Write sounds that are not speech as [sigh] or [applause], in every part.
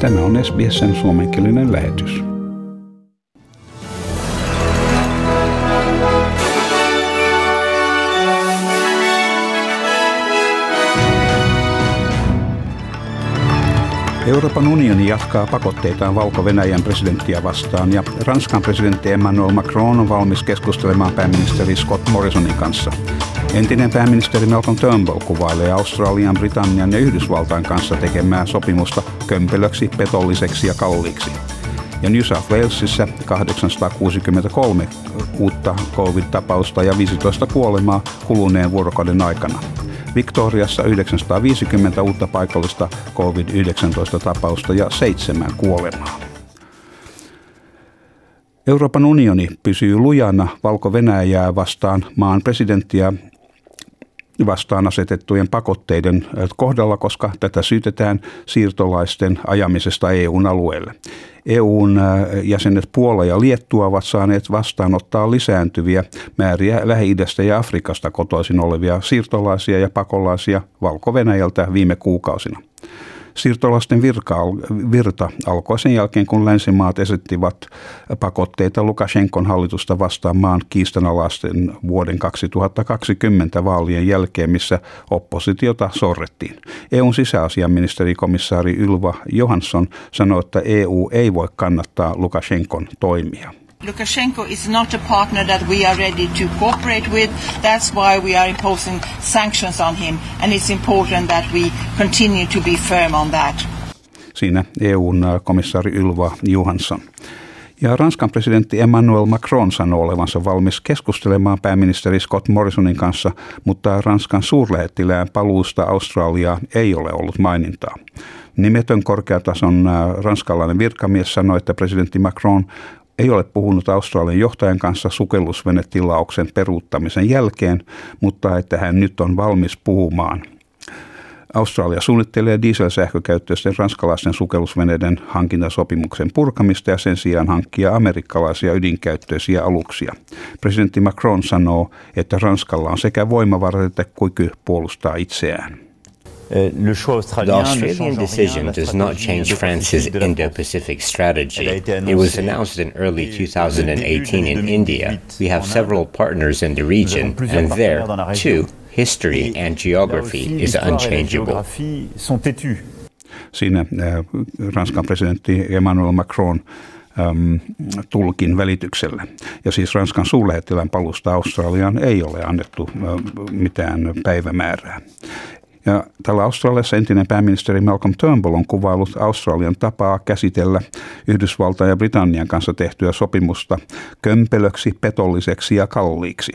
Tämä on SBSn suomenkielinen lähetys. Euroopan unioni jatkaa pakotteitaan Valko-Venäjän presidenttiä vastaan ja Ranskan presidentti Emmanuel Macron on valmis keskustelemaan pääministeri Scott Morrisonin kanssa. Entinen pääministeri Malcolm Turnbull kuvailee Australian, Britannian ja Yhdysvaltain kanssa tekemää sopimusta kömpelöksi, petolliseksi ja kalliiksi. Ja New South Walesissa 863 uutta covid-tapausta ja 15 kuolemaa kuluneen vuorokauden aikana. Victoriassa 950 uutta paikallista COVID-19-tapausta ja seitsemän kuolemaa. Euroopan unioni pysyy lujana Valko-Venäjää vastaan maan presidenttiä vastaan asetettujen pakotteiden kohdalla, koska tätä syytetään siirtolaisten ajamisesta EUn alueelle. EUn jäsenet Puola ja Liettua ovat saaneet vastaanottaa lisääntyviä määriä Lähi-idästä ja Afrikasta kotoisin olevia siirtolaisia ja pakolaisia Valko-Venäjältä viime kuukausina. Siirtolaisten virka, virta alkoi sen jälkeen, kun länsimaat esittivät pakotteita Lukashenkon hallitusta vastaan maan kiistanalaisten vuoden 2020 vaalien jälkeen, missä oppositiota sorrettiin. EUn sisäasiaministerikomissaari Ylva Johansson sanoi, että EU ei voi kannattaa Lukashenkon toimia. Lukashenko is not a partner that we are ready to cooperate with. That's why we are imposing sanctions on him, and it's important that we continue to be firm on that. Siinä EUn komissaari Ylva Johansson. Ja Ranskan presidentti Emmanuel Macron sanoo olevansa valmis keskustelemaan pääministeri Scott Morrisonin kanssa, mutta Ranskan suurlähettilään paluusta Australiaa ei ole ollut mainintaa. Nimetön korkeatason ranskalainen virkamies sanoi, että presidentti Macron ei ole puhunut Australian johtajan kanssa sukellusvenetilauksen peruuttamisen jälkeen, mutta että hän nyt on valmis puhumaan. Australia suunnittelee dieselsähkökäyttöisten ranskalaisten sukellusveneiden hankintasopimuksen purkamista ja sen sijaan hankkia amerikkalaisia ydinkäyttöisiä aluksia. Presidentti Macron sanoo, että Ranskalla on sekä voimavarat että kyky puolustaa itseään. Euh, the Australian decision does not change France's Indo Pacific strategy. It was announced in early 2018 in India. We have several partners in the region, and there, too, history and geography is unchangeable. Siinä äh, Ranskan presidentti Emmanuel Macron äm, tulkin välityksellä. Ja siis Ranskan suurlähettilän palusta Australiaan ei ole annettu äh, mitään päivämäärää. Ja tällä Australiassa entinen pääministeri Malcolm Turnbull on kuvailut Australian tapaa käsitellä Yhdysvaltain ja Britannian kanssa tehtyä sopimusta kömpelöksi, petolliseksi ja kalliiksi.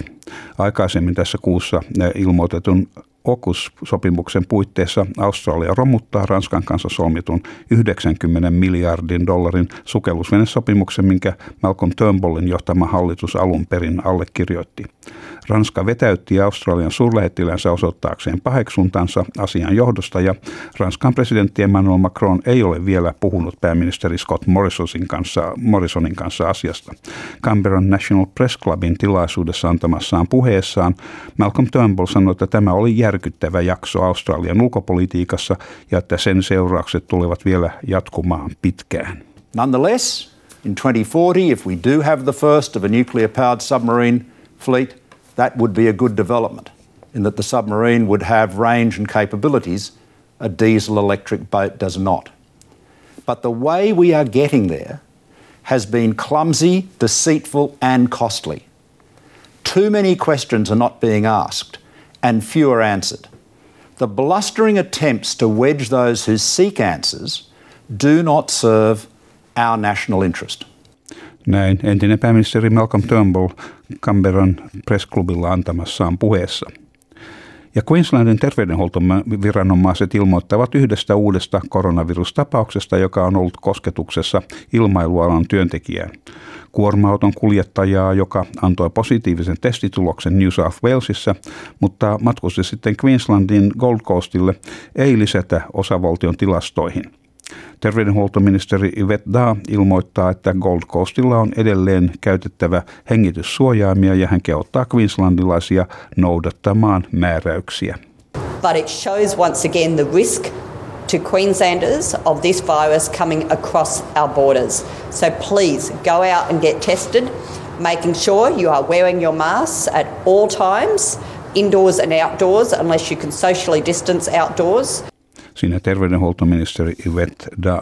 Aikaisemmin tässä kuussa ilmoitetun OKUS-sopimuksen puitteissa Australia romuttaa Ranskan kanssa solmitun 90 miljardin dollarin sukellusvenesopimuksen, minkä Malcolm Turnbullin johtama hallitus alun perin allekirjoitti. Ranska vetäytti Australian suurlähettilänsä osoittaakseen paheksuntansa asian johdosta ja Ranskan presidentti Emmanuel Macron ei ole vielä puhunut pääministeri Scott Morrisonin kanssa, Morrisonin kanssa asiasta. Canberran National Press Clubin tilaisuudessa antamassaan puheessaan Malcolm Turnbull sanoi, että tämä oli järkyttävä jakso Australian ulkopolitiikassa ja että sen seuraukset tulevat vielä jatkumaan pitkään. Nonetheless, in 2040, if we do have the first of a nuclear-powered submarine fleet, that would be a good development in that the submarine would have range and capabilities a diesel electric boat does not. But the way we are getting there has been clumsy, deceitful, and costly. Too many questions are not being asked and fewer answered. The blustering attempts to wedge those who seek answers do not serve our national interest. Näin entinen pääministeri Malcolm Turnbull Canberran pressklubilla antamassaan puheessa. Ja Queenslandin terveydenhuoltoviranomaiset ilmoittavat yhdestä uudesta koronavirustapauksesta, joka on ollut kosketuksessa ilmailualan työntekijää. Kuorma-auton kuljettajaa, joka antoi positiivisen testituloksen New South Walesissa, mutta matkusti sitten Queenslandin Gold Coastille, ei lisätä osavaltion tilastoihin – Terveydenhuoltoministeri Yvette Da ilmoittaa, että Gold Coastilla on edelleen käytettävä hengityssuojaimia ja hän kehottaa queenslandilaisia noudattamaan määräyksiä. But it shows once again the risk to Queenslanders of this virus coming across our borders. So please go out and get tested, making sure you are wearing your masks at all times, indoors and outdoors, unless you can socially distance outdoors. Siinä terveydenhuoltoministeri Yvette Da.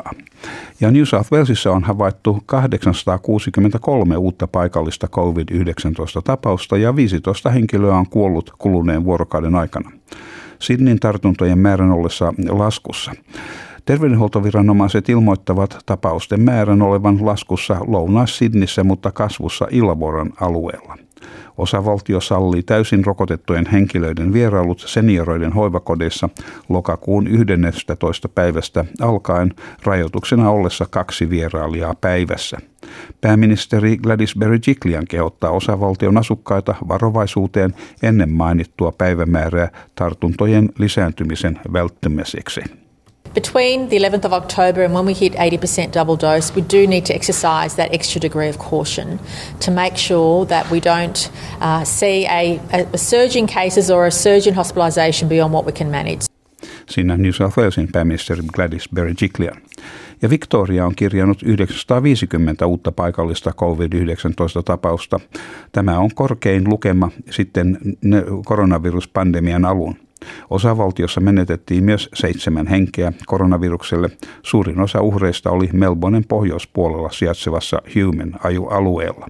Ja New South Walesissa on havaittu 863 uutta paikallista COVID-19-tapausta ja 15 henkilöä on kuollut kuluneen vuorokauden aikana. Sydneyn tartuntojen määrän ollessa laskussa. Terveydenhuoltoviranomaiset ilmoittavat tapausten määrän olevan laskussa Lounais-Sidnissä, mutta kasvussa Illawarran alueella. Osavaltio sallii täysin rokotettujen henkilöiden vierailut senioroiden hoivakodeissa lokakuun 11. päivästä alkaen rajoituksena ollessa kaksi vierailijaa päivässä. Pääministeri Gladys Berejiklian kehottaa osavaltion asukkaita varovaisuuteen ennen mainittua päivämäärää tartuntojen lisääntymisen välttämiseksi. Between the 11th of October and when we hit 80% double dose, we do need to exercise that extra degree of caution to make sure that we don't uh, see a, a surge in cases or a surge in hospitalisation beyond what we can manage. Siinä New South Walesin pääministeri Gladys Berejiklian. Ja Victoria on kirjannut 950 uutta paikallista COVID-19-tapausta. Tämä on korkein lukema sitten koronaviruspandemian alun. Osavaltiossa menetettiin myös seitsemän henkeä koronavirukselle. Suurin osa uhreista oli Melbournen pohjoispuolella sijaitsevassa Human-alueella.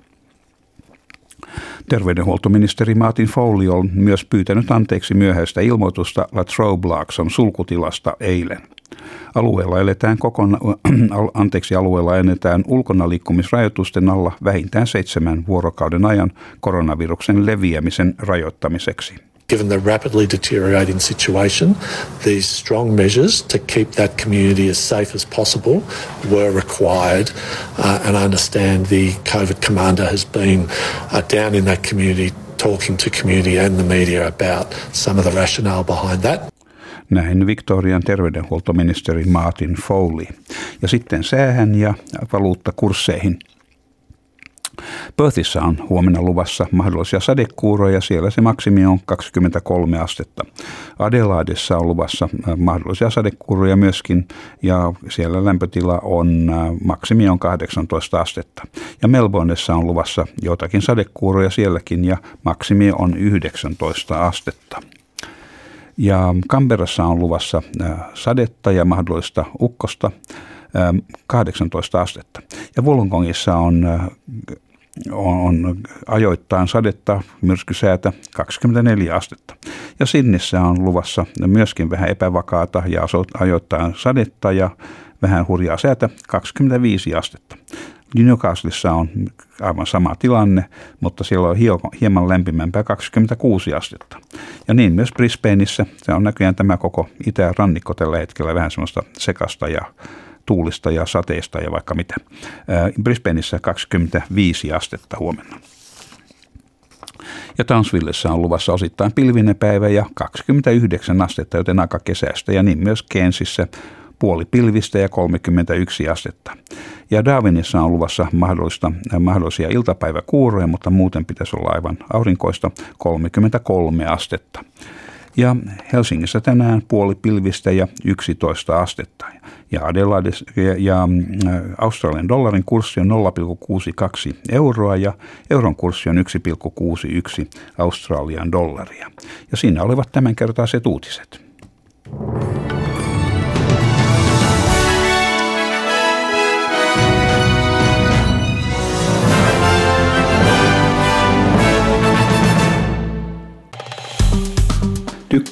Terveydenhuoltoministeri Martin Foley on myös pyytänyt anteeksi myöhäistä ilmoitusta La Trobe-Larkson sulkutilasta eilen. Alueella eletään kokona, [clears throat] anteeksi, alueella eletään ulkona liikkumisrajoitusten alla vähintään seitsemän vuorokauden ajan koronaviruksen leviämisen rajoittamiseksi. Given the rapidly deteriorating situation, these strong measures to keep that community as safe as possible were required. Uh, and I understand the COVID commander has been uh, down in that community talking to community and the media about some of the rationale behind that. Näin Victorian terveydenhuoltoministeri Martin Foley. Ja sitten säähän ja valuuttakursseihin. Perthissä on huomenna luvassa mahdollisia sadekuuroja, siellä se maksimi on 23 astetta. Adelaidessa on luvassa äh, mahdollisia sadekuuroja myöskin ja siellä lämpötila on, äh, maksimi on 18 astetta. Ja Melbourneessa on luvassa jotakin sadekuuroja sielläkin ja maksimi on 19 astetta. Ja Kamperassa on luvassa äh, sadetta ja mahdollista ukkosta 18 astetta. Ja Wollongongissa on on, ajoittain sadetta, myrskysäätä 24 astetta. Ja Sinnissä on luvassa myöskin vähän epävakaata ja ajoittain sadetta ja vähän hurjaa säätä 25 astetta. Newcastleissa on aivan sama tilanne, mutta siellä on hieman lämpimämpää 26 astetta. Ja niin myös Brisbaneissa, se on näköjään tämä koko itärannikko tällä hetkellä vähän semmoista sekasta ja tuulista ja sateista ja vaikka mitä. Brisbaneissa 25 astetta huomenna. Ja Townsvillessä on luvassa osittain pilvinen päivä ja 29 astetta, joten aika kesästä. Ja niin myös Kensissä puoli pilvistä ja 31 astetta. Ja Darwinissa on luvassa mahdollista, mahdollisia iltapäiväkuuroja, mutta muuten pitäisi olla aivan aurinkoista 33 astetta. Ja Helsingissä tänään puoli pilvistä ja 11 astetta. Ja Adelaide ja, ja mm, Australian dollarin kurssi on 0,62 euroa ja euron kurssi on 1,61 Australian dollaria. Ja siinä olivat tämänkertaiset uutiset.